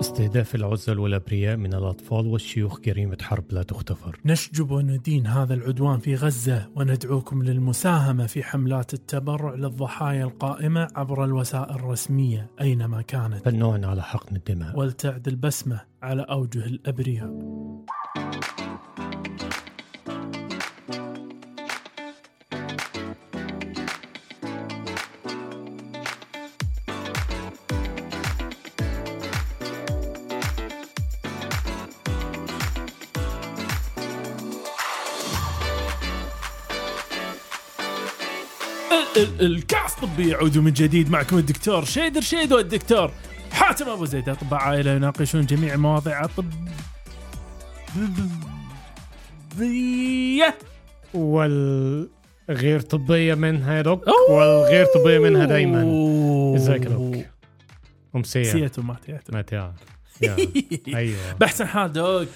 استهداف العزل والأبرياء من الأطفال والشيوخ جريمة حرب لا تغتفر نشجب وندين هذا العدوان في غزة وندعوكم للمساهمة في حملات التبرع للضحايا القائمة عبر الوسائل الرسمية أينما كانت. فالنوع على حقن الدماء. ولتعد البسمة على أوجه الأبرياء. ال- ال- الكعس الطبي يعود من جديد معكم الدكتور شيدر شيد والدكتور حاتم أبو زيد أطباء عائلة يناقشون جميع مواضيع الطب طبية والغير طبية منها يا doc والغير طبية منها دايما. ازيك يا doc أمسية سيت وما تيت ما تعرف يا. أيوه. بحسن حال doc.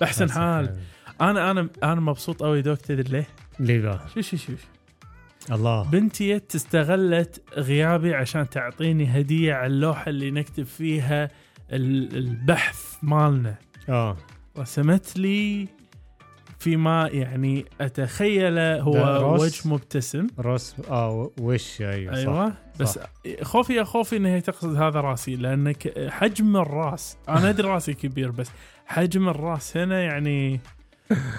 بحسن حال. أنا أنا أنا مبسوط قوي دوك تدري ليه؟ ليه بقى؟ شو شو شو؟ الله. بنتي استغلت غيابي عشان تعطيني هدية على اللوحة اللي نكتب فيها ال- البحث مالنا. آه. رسمت لي فيما يعني اتخيله هو؟ وجه مبتسم. رأس آه وش؟ أيوه صح. أيوه بس خوفي يا خوفي ان هي تقصد هذا رأسي لأنك حجم الرأس. أنا أدري رأسي كبير بس حجم الرأس هنا يعني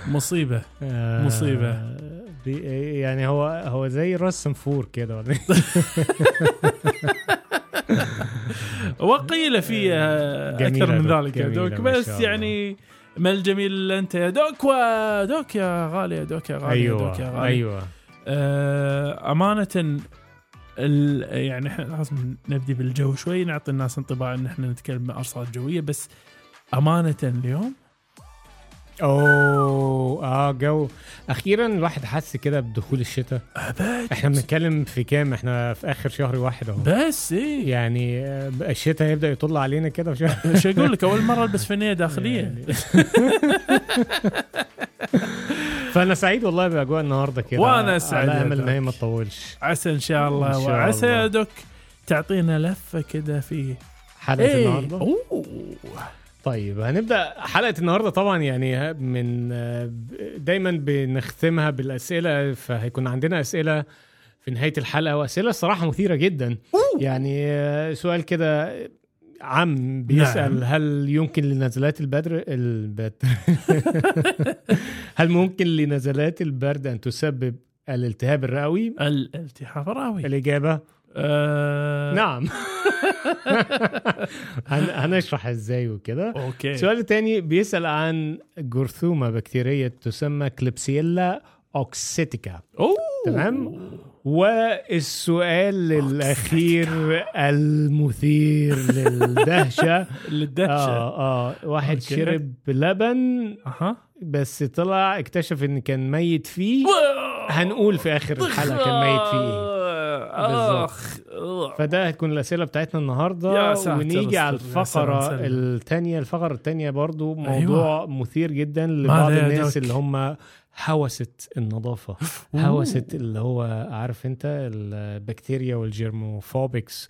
مصيبة. آه، مصيبة. بي يعني هو هو زي راس صنفور كده ولا إيه؟ وقيل في آه، أكثر من ذلك يا دوك بس. يعني ما الجميل أنت يا دوك ودوك يا غالي يا دوك يا غالي يا دوك يا أيوه غالي أيوه آه، أمانة يعني إحنا لازم نبدي بالجو شوي نعطي الناس انطباع إن إحنا نتكلم بأرصاد جوية بس أمانة اليوم أوه آه جو. أخيرا الواحد حس كده بدخول الشتاء. ابد إحنا بنتكلم في كام؟ إحنا في آخر شهر واحد أهو. بس إيه؟ يعني آه، الشتاء يبدا يطل علينا كده. شهر إيش أقول لك أول مرة ألبس فنية داخلية. يعني. فأنا سعيد والله بأجواء النهارده كده. وأنا سعيد على امل ان هي. ما تطولش. عسى إن شاء الله. إن شاء وعسى. يا دوك تعطينا لفة كده في حلقة إيه؟ النهارده. أوه. طيب هنبدأ حلقة النهارده طبعا يعني من دايما بنختمها بالأسئلة فهيكون عندنا أسئلة في نهاية الحلقة وأسئلة الصراحة مثيرة جدا. يعني سؤال كده عام بيسأل نعم. هل يمكن لنزلات البدر البدر؟ هل ممكن لنزلات البرد أن تسبب الالتهاب الرئوي؟ الالتهاب الرئوي الإجابة آه نعم. هن- هنشرح إزاي وكده. okay. السؤال الثاني بيسأل عن جرثومة بكتيرية تسمى Klebsiella oxytoca. أوه. تمام؟ والسؤال الأخير المثير للدهشة. للدهشة. آه آه واحد okay. شرب لبن أها. بس طلع اكتشف إن كان ميت فيه. هنقول في آخر الحلقة كان ميت فيه. أخ فده هتكون الأسئلة بتاعتنا النهارده ونيجي على الفقرة. الثانية الفقرة الثانية برضو موضوع أيوة. مثير جدا لبعض الناس؟ اللي هم هوسة النظافة هوسة اللي هو عارف انت البكتيريا وال germophobics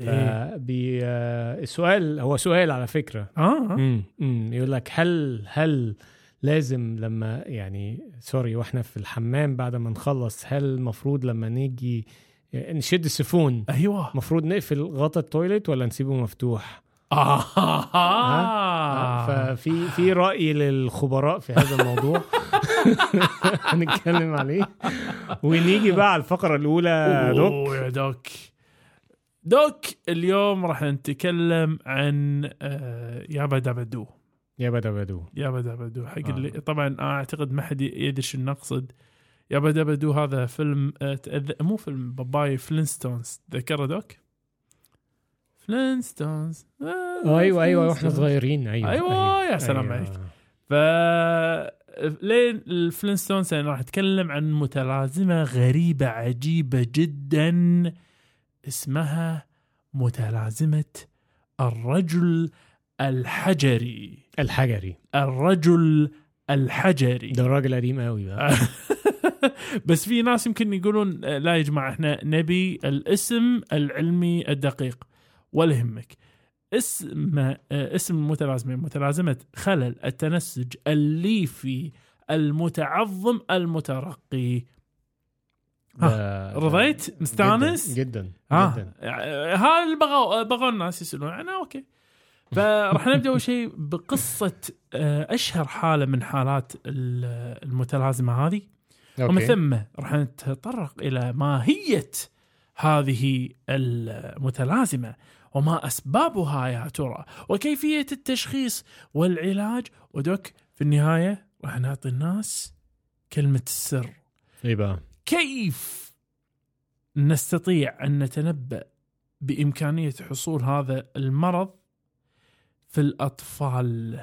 إيه. بي آه، السؤال هو سؤال على فكرة آه مم. مم. يقول لك هل هل لازم لما يعني sorry وإحنا في الحمام بعد ما نخلص هل المفروض لما نيجي نشد السيفون. أيوه. المفروض نقفل غطا ال toilet ولا نسيبه مفتوح؟ آه. ففي في رأي للخبراء في هذا الموضوع. هنتكلم عليه. ونيجي بقى على الفقرة الأولى doc. أوه يا doc. doc اليوم راح نتكلم عن آه، yabba dabba doo yabba dabba doo yabba dabba doo حق آه. اللي طبعا أعتقد ما حد يدري شو نقصد. yabba dabba doo هذا فيلم آه، تأذ- مو فيلم باباي Flintstones تذكره doc؟ Flintstones آه، أيوه أيوه وإحنا Flintstones. صغيرين. أيوه أيوة، يا سلام عليك. ف لين ال Flintstones أنا راح أتكلم عن متلازمة غريبة عجيبة جدا اسمها متلازمة الرجل الحجري. الحجري. الرجل الحجري. ده راجل قديم قوي بقى. بس في ناس يمكن يقولون آه، لا يا جماعة إحنا نبي الاسم العلمي الدقيق ولا يهمك اسم آه، اسم المتلازمه متلازمة خلل التنسج الليفي المتعظم المترقي. رضيت؟ جداً- مستانس؟ جدا ها جدا. آه، هذا اللي بغوا بغوا الناس يسألون عنه okay. فراح نبدأ أول شيء بقصة أشهر حالة من حالات ال- المتلازمة هذه. ومن okay. ثم راح نتطرق إلى ماهيه هذه المتلازمة وما أسبابها يا ترى وكيفية التشخيص والعلاج. و doc في النهاية راح نعطي الناس كلمة السر. اي بقى كيف نستطيع أن نتنبأ بإمكانية حصول هذا المرض في الأطفال؟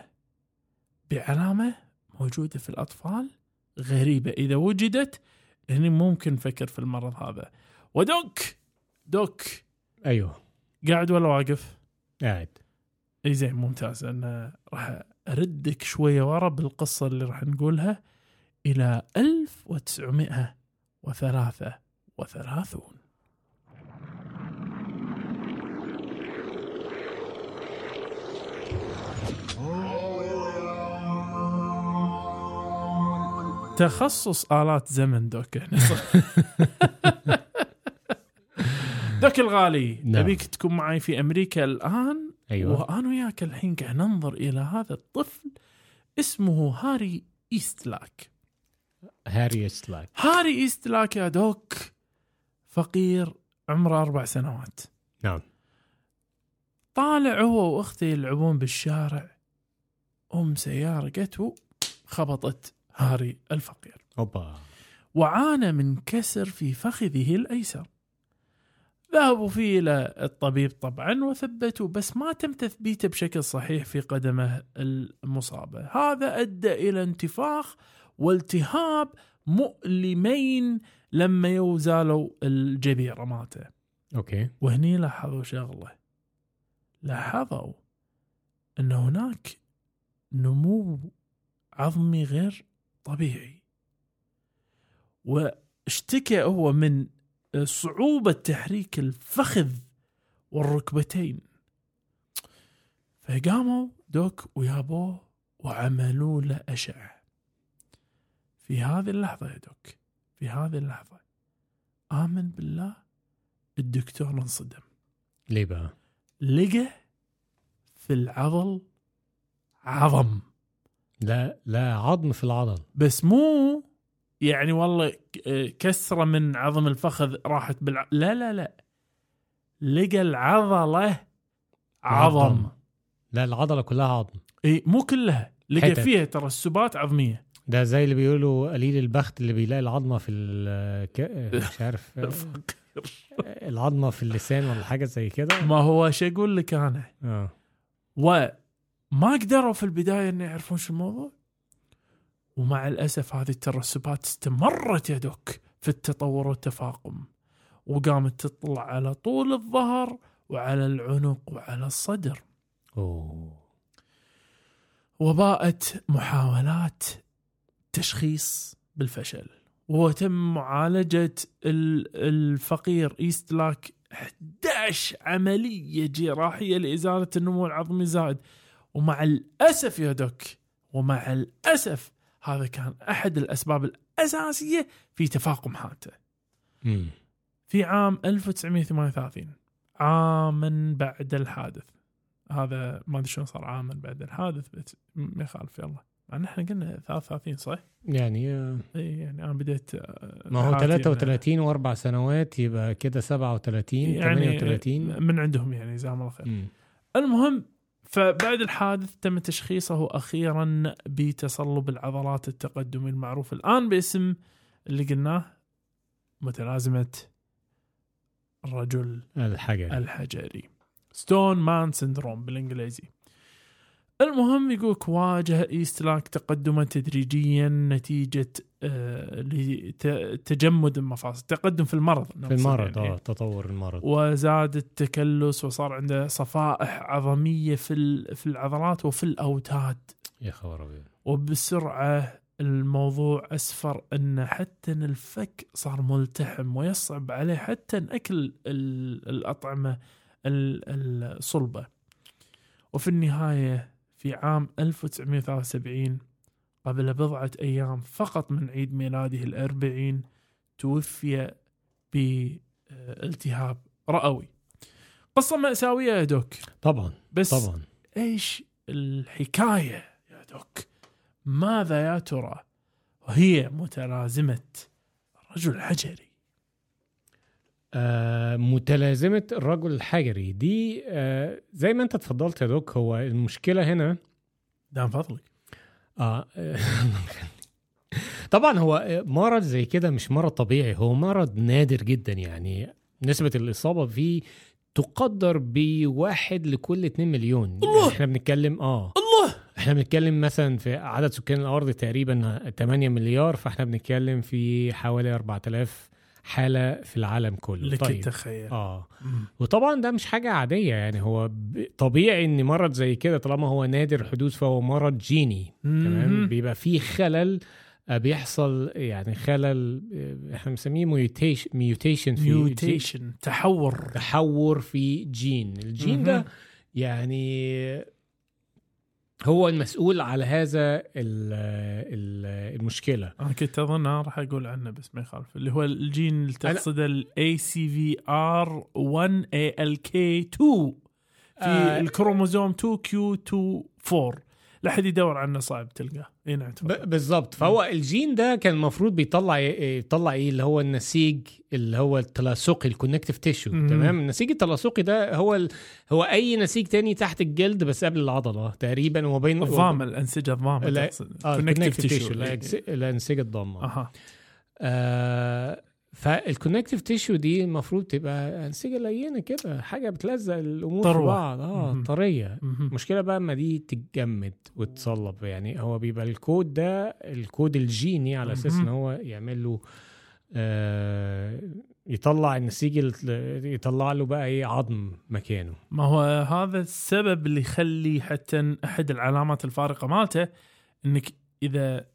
بعلامة موجودة في الأطفال؟ غريبة. إذا وجدت هني ممكن نفكر في المرض هذا. ودوك! دوك! أيوه. قاعد ولا واقف؟ قاعد. إي زين ممتاز. أنا راح أردك شوية ورا بالقصة اللي راح نقولها إلى 1933 تخصص آلات زمن دوك. إحنا دوك الغالي. نعم. أبيك تكون معي في أمريكا الآن أيوه. وأنا وياك الحين قاعد ننظر إلى هذا الطفل اسمه هاري ايستلاك هاري سلاك هاري ايستلاك يا doc فقير عمره أربع سنوات. نعم. طالع هو واخته يلعبون بالشارع. أم سيارة جت خبطت. هاري الفقير. أوبا. وعانى من كسر في فخذه الأيسر. ذهبوا فيه إلى الطبيب طبعا وثبتوا بس ما تم تثبيته بشكل صحيح في قدمه المصابة، هذا أدى إلى انتفاخ والتهاب مؤلمين لما يوزالوا الجبيره ماته، أوكي. وهني لاحظوا شغلة. لاحظوا إن هناك نمو عظمي غير طبيعي. واشتكى هو من صعوبة تحريك الفخذ والركبتين. فقاموا دوك ويابوه وعملوا له أشعة. في هذه اللحظة يا دوك في هذه اللحظة آمن بالله الدكتور انصدم. ليه بقى؟ لقى في العضل عظم. لا لا عظم في العضل بس مو يعني والله ك- كسرة من عظم الفخذ راحت بالع... لا لا لا. لقى العضلة عظم. عظم. لا العضلة كلها عظم. اي مو كلها. لقى حتت. فيها ترسبات عظمية. ده زي اللي بيقولوا قليل البخت اللي بيلاقي العظمة في ال ك- مش عارف العظمة في اللسان ولا حاجة زي كده. ما هو شو أقول لك أنا؟ آه. وما قدروا في البداية ان يعرفون شو الموضوع. ومع الأسف هذه الترسبات استمرت يا دوك في التطور والتفاقم. وقامت تطلع على طول الظهر وعلى العنق وعلى الصدر. وباءت محاولات تشخيص بالفشل. وتم معالجة ال- الفقير إيستلاك 11 عملية جراحية لإزالة النمو العظمي الزائد ومع الأسف يا دوك ومع الأسف هذا كان أحد الأسباب الأساسية في تفاقم حالته في عام 1938 عاما بعد الحادث. هذا ما أدري شلون صار عاما بعد الحادث بس ما يخالف يلا. مع إن إحنا قلنا 33 صح؟ يعني آه، إي يعني أنا بديت آه، ما هو حياتي 33 وأربع سنوات يبقى كده 37 يعني 38 من عندهم يعني جزاهم الله خير. المهم فبعد الحادث تم تشخيصه أخيرا بتصلب العضلات التقدمي المعروف الآن باسم اللي قلناه متلازمة الرجل الحاجة الحجري. stone man syndrome بالإنجليزي. المهم يقولك واجه ايستلاك تقدما تدريجيا نتيجة لتجمد المفاصل تقدم في المرض في المرض يعني. آه تطور المرض. وزاد التكلس وصار عنده صفائح عظمية في في العضلات وفي الأوتار. يا خبر أبيض. وبسرعة الموضوع أسفر أن حتى الفك صار ملتحم ويصعب عليه حتى إن أكل ال- الأطعمة ال- الصلبة. وفي النهاية في عام 1973 قبل بضعة أيام فقط من عيد ميلاده الأربعين توفي بالتهاب رئوي. قصة مأساوية يا دوك. طبعا بس طبعا. إيش الحكاية يا دوك؟ ماذا يا ترى؟ وهي متلازمة الرجل الحجري؟ آه متلازمة الرجل الحجري دي آه زي ما أنت اتفضلت يا دوك هو المشكلة هنا دام فضلك. آه طبعا هو مرض زي كده مش مرض طبيعي هو مرض نادر جدا يعني. نسبة الإصابة فيه تقدر بواحد لكل 2 مليون. الله! إحنا بنتكلم آه. الله! إحنا بنتكلم مثلا في عدد سكان الأرض تقريبا 8 مليار فإحنا بنتكلم في حوالي 4000 حالة في العالم كله. لك طيب. التخيل آه. مم. وطبعا ده مش حاجة عادية يعني هو طبيعي إن مرض زي كده طالما هو نادر الحدوث فهو مرض جيني تمام؟ مم. بيبقى فيه خلل آه، بيحصل يعني خلل آه، إحنا بنسميه mutation mutation في ميوتيشن تحور. تحور في جين. الجين مهم. ده يعني هو المسؤول على هذا ال ال المشكلة. أنا كنت أظن أنا راح أقول عنه بس ما يخالف. اللي هو الجين اللي تقصده الاي سي في ار 1 اي ال كي 2 في آه. الكروموزوم 2 q 2 4 لا حد يدور عنه صعب تلقاه. إي نعم بالظبط فهو الجين ده كان المفروض بيطلع يطلع إيه اللي هو النسيج اللي هو التلاصقي ال connective tissue. تمام؟ النسيج التلاصقي ده هو ال... هو أي نسيج تاني تحت الجلد بس قبل العضلة تقريبا وبين الضامه الأنسجة الضامه ال connective. tissue الأنسجة الضامة. آه فال connective tissue دي المفروض تبقى انسجه لينة كده حاجة بتلزق الأمور في طروة. بعض آه مهم. طرية. المشكلة بقى اما دي تتجمد وتصلب يعني هو بيبقى الكود ده الكود الجيني على أساس. إن هو يعمل له آه يطلع النسيج ال- يطلع له بقى إيه عظم مكانه ما هو هذا السبب اللي يخلي حتى أحد العلامات الفارقة مالته إنك إذا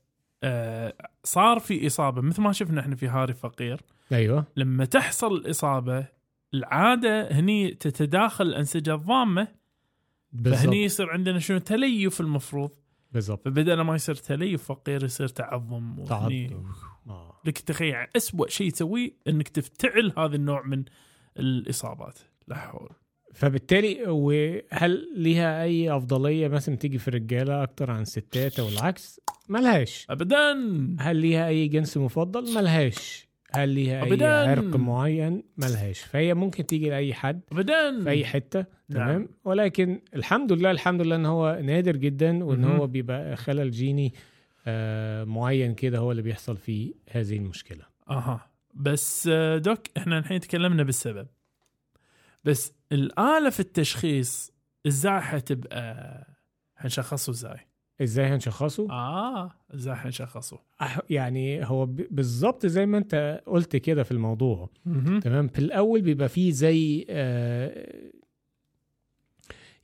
صار في إصابة مثل ما شفنا إحنا في هاري فقير. أيوه. لما تحصل الإصابة العادة هني تتداخل الأنسجة الضامة فهني بالظبط يصير عندنا شنو؟ تليف المفروض. بالظبط فبدل ما يصير تليف فقير يصير تعظم تعظم. آه. لك تخيل اسوء شيء تسويه إنك تفتعل هذا النوع من الإصابات. لا حول. فبالتالي وهل ليها أي أفضلية مثلا تيجي في الرجالة أكتر عن الستات أو العكس؟ ملهاش. ابدا. هل ليها أي جنس مفضل؟ ملهاش. هل ليها أي أبداً. عرق معين؟ ملهاش. فهي ممكن تيجي لأي حد ابدا. في أي حتة. نعم. تمام. ولكن الحمد لله الحمد لله إن هو نادر جدا وإن مهم. هو بيبقى خلل جيني آه معين كده هو اللي بيحصل فيه هذه المشكلة. أها. بس آه، دوك إحنا الحين تكلمنا بالسبب. بس الآلة في التشخيص إزاي حتبقى حنشخصه إزاي؟ إزاي هنشخصه آه إزاي حنشخصه؟ أح- يعني هو بالظبط زي ما أنت قلت كده في الموضوع. تمام في الأول بيبقى فيه زي آه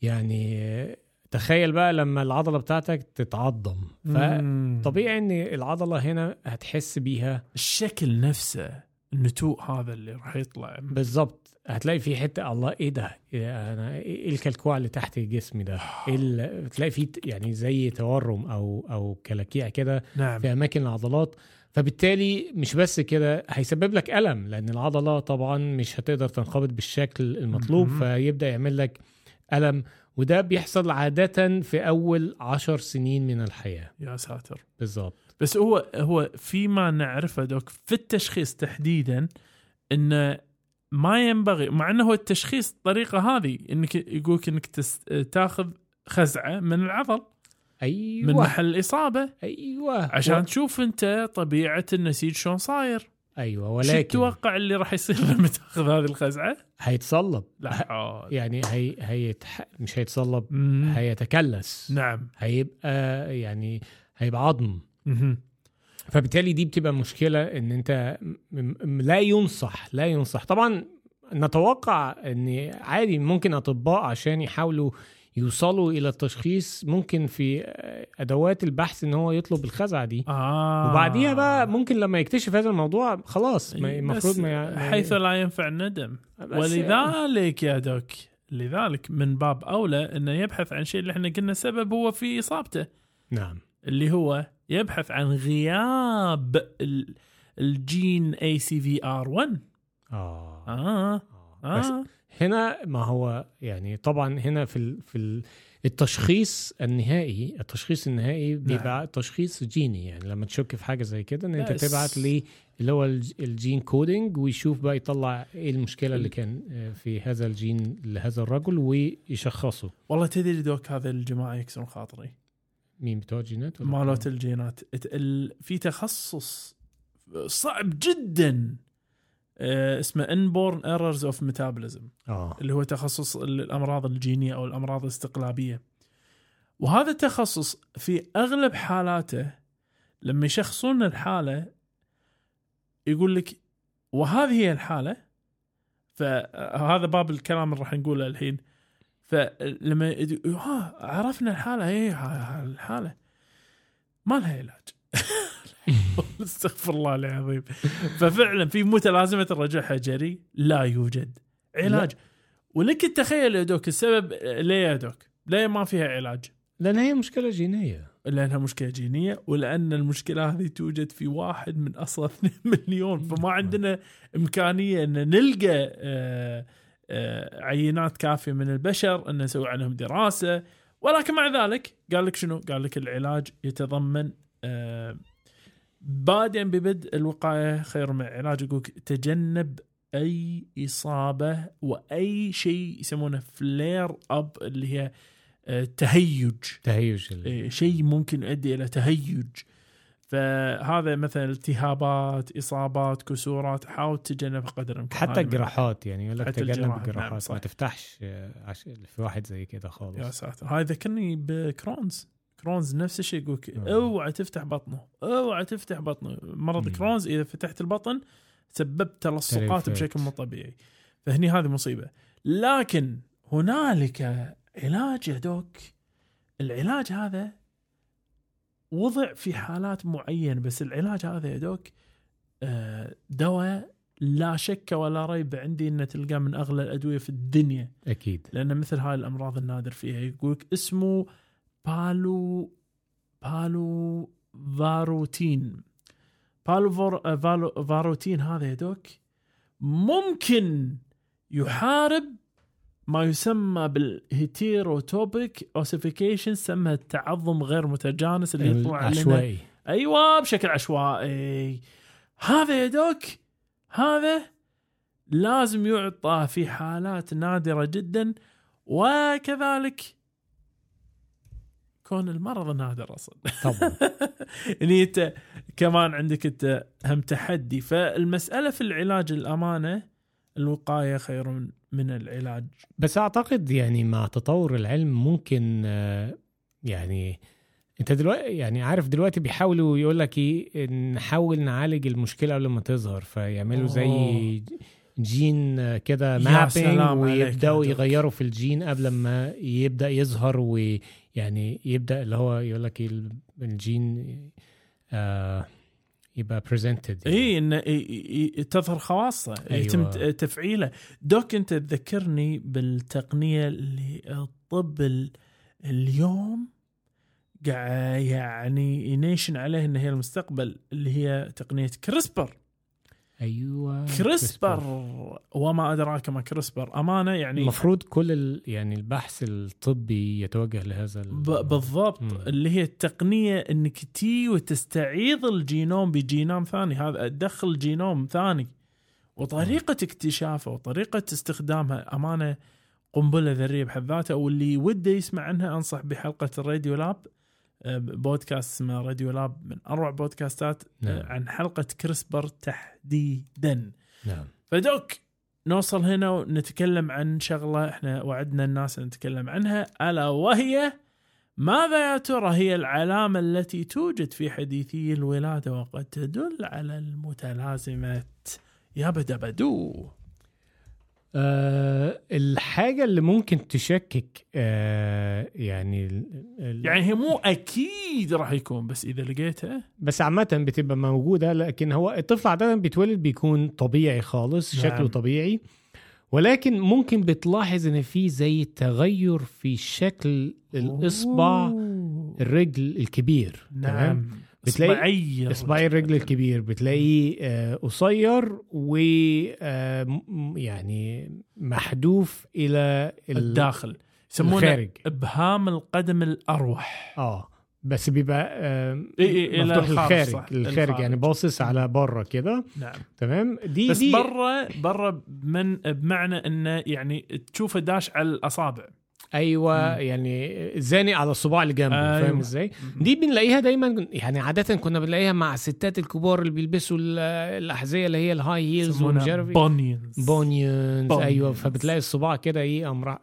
يعني تخيل بقى لما العضلة بتاعتك تتعضم. فطبيعي إن العضلة هنا هتحس بيها الشكل نفسه النتوء هذا اللي راح يطلع بالظبط هتلاقي في حتة الله إيه ده؟ إيه أنا إيه الكلكوع اللي تحت جسمي ده؟ إيه تلاقي في يعني زي تورم أو أو كلاكيع كده نعم. في أماكن العضلات. فبالتالي مش بس كده هيسبب لك ألم لأن العضلة طبعا مش هتقدر تنقبض بالشكل المطلوب مهم. فيبدأ يعمل لك ألم وده بيحصل عادة في أول عشر سنين من الحياة. يا ساتر. بالظبط. بس هو هو فيما نعرفه دوك في التشخيص تحديدا انه ما ينبغي مع إنه هو التشخيص الطريقة هذه إنك يقولك إنك تاخذ خزعة من العضل أيوه من محل الإصابة أيوه عشان و... تشوف أنت طبيعة النسيج شلون صاير أيوه شو ولكن تتوقع اللي راح يصير لما تاخذ هذه الخزعة؟ هيتصلب لا. يعني هي هيتح... مش هيتصلب مم. هيتكلس نعم هيبقى يعني هيبقى عظم. فبالتالي دي بتبقى مشكلة إن أنت. لا ينصح لا ينصح طبعا نتوقع إن عادي ممكن أطباء عشان يحاولوا يوصلوا إلى التشخيص ممكن في أدوات البحث إن هو يطلب الخزعة دي آه. وبعديها بقى ممكن لما يكتشف هذا الموضوع خلاص المفروض ما ما- حيث لا ينفع الندم ولذلك يا doc لذلك من باب أولى إنه يبحث عن شيء اللي إحنا قلنا سبب هو في إصابته نعم اللي هو يبحث عن غياب ال- الجين ACVR 1 آه, آه. آه. بس آه. هنا ما هو يعني طبعا هنا في ال في ال التشخيص النهائي التشخيص النهائي بيبقى تشخيص جيني يعني. لما تشك في حاجة زي كده إن أنت. تبعت لي اللي هو الج- ال gene coding ويشوف بقى يطلع إيه المشكلة اللي كان آه، في هذا الجين لهذا الرجل ويشخصه. والله تدري doc هذا الجماعة يكسرون خاطري. مين بتوع الجينات ولا مالوت الجينات. إت- ال- في تخصص صعب جدا آه، اسمه inborn errors of metabolism اللي هو تخصص ال- الأمراض الجينية أو الأمراض الاستقلابية. وهذا التخصص في أغلب حالاته لما يشخصون الحالة يقول لك وهذه هي الحالة فهذا باب الكلام اللي راح نقوله الحين. فلما ها عرفنا الحالة. ها الحالة. ما لها علاج. استغفر الله العظيم. ففعلا في متلازمة الرجع حجري لا يوجد علاج. ولك تخيل يا دوك السبب ليه يا دوك؟ ليه ما فيها علاج؟ لأن هي مشكلة جينية. لأنها مشكلة جينية ولأن المشكلة هذه توجد في واحد من اصل 2 مليون. فما عندنا إمكانية إن نلقى آه، آه، عينات كافية من البشر ان نسوي عنهم دراسة. ولكن مع ذلك قال لك شنو؟ قال لك العلاج يتضمن آه، بادئا ببدء الوقاية خير من العلاج. يقول تجنب أي إصابة وأي شيء يسمونه فلير اب اللي هي آه، تهيج. تهيج إيه، شيء ممكن يؤدي إلى تهيج. فهذا مثلا التهابات إصابات كسورات حاول تتجنب قدر الإمكان. حتى الجراحات يعني يقول لك تجنب الجراحات، نعم،. ما تفتحش آه، عش... في واحد زي كده يا خالص ساتر. هاي ذكرني ب Crohn's. Crohn's نفس الشيء يقولك آه. اوعى تفتح بطنه اوعى تفتح بطنه. مرض مم. Crohn's إذا فتحت البطن سببت تلصقات. بشكل مو طبيعي. فهني هذه مصيبة. لكن هنالك علاج يا دوك. العلاج هذا وضع في حالات معينة بس العلاج هذا يا دوك آه، دواء لا شك ولا ريب عندي إنه تلقاه من أغلى الأدوية في الدنيا. أكيد. لأن مثل هاي الأمراض النادر فيها. يقولك اسمه بالو بالو فاروتين. palo آه، palovarotene هذا يا doc ممكن يحارب ما يسمى بال heterotopic ossification سمى التعظم غير متجانس اللي يطلع لنا. عشوائي أيوه بشكل عشوائي. هذا يا doc هذا لازم يعطى في حالات نادرة جدا وكذلك كون المرض نادر أصلا. طبعا. يعني أنت كمان عندك أنت هم تحدي. فالمسألة في العلاج الأمانة الوقاية خير من- من العلاج بس أعتقد يعني مع تطور العلم ممكن آه، يعني أنت دلوقتي يعني عارف دلوقتي بيحاولوا يقول لك إيه نحاول نعالج المشكلة قبل ما تظهر فيعملوا زي أوه. جين آه، كده mapping ويبدأوا. يغيروا في الجين قبل ما يبدأ يظهر ويعني يبدأ اللي هو يقول لك الجين آه يبقى presented اي إنه ي- ي- ي- تظهر خواصة أيوة. يتم تفعيله. doc أنت تذكرني بالتقنية اللي الطب ال- اليوم قاعد يعني ينيشن عليه ان هي المستقبل اللي هي تقنية CRISPR. أيوه CRISPR. وما أدراك ما CRISPR. أمانة يعني المفروض كل ال يعني البحث الطبي يتوجه لهذا ال- ب- بالضبط. مم. اللي هي التقنية إنك تي وتستعيض الجينوم بجينوم ثاني. هذا تدخل جينوم ثاني. وطريقة اكتشافه وطريقة استخدامها أمانة قنبلة ذرية بحد ذاتها. واللي وده يسمع عنها أنصح بحلقة ال Radiolab. بودكاست اسمه Radiolab من أروع بودكاستات آه، نعم. عن حلقة CRISPR تحديدا. نعم. ف doc نوصل هنا ونتكلم عن شغلة إحنا وعدنا الناس نتكلم عنها ألا وهي ماذا يا ترى هي العلامة التي توجد في حديثي الولادة وقد تدل على المتلازمة؟ يا بدبدو. آه الحاجة اللي ممكن تشكك آه يعني ال- ال- يعني هي مو أكيد راح يكون بس إذا لقيتها بس عامة بتبقى موجودة لكن هو الطفل عادة بيتولد بيكون طبيعي خالص نعم. شكله طبيعي ولكن ممكن بتلاحظ إن في زي تغير في شكل الإصبع أوه. الرجل الكبير تمام نعم بتلاقي اصبعي اصبعي الرجل الكبير. بتلاقيه آه، قصير و آه، يعني محذوف إلى ال- الداخل. يسمونه الخارج. إبهام القدم الأروح. آه بس بيبقى إيه مفتوح الخارج، للخارج صح، للخارج. يعني باصص على بره كده. نعم. تمام؟ دي بس دي برا برا من بمعنى إنه يعني تشوفه داش على الأصابع. أيوه مم. يعني زانق على الصباع اللي جنبه أيوة. فاهم إزاي دي بنلاقيها دايما يعني عادة كنا بنلاقيها مع الستات الكبار اللي بيلبسوا ال- الأحذية اللي هي ال high heels ومش عارف إيه. bunions bunions bunions. أيوه فبتلاقي الصباع كده إيه أمر...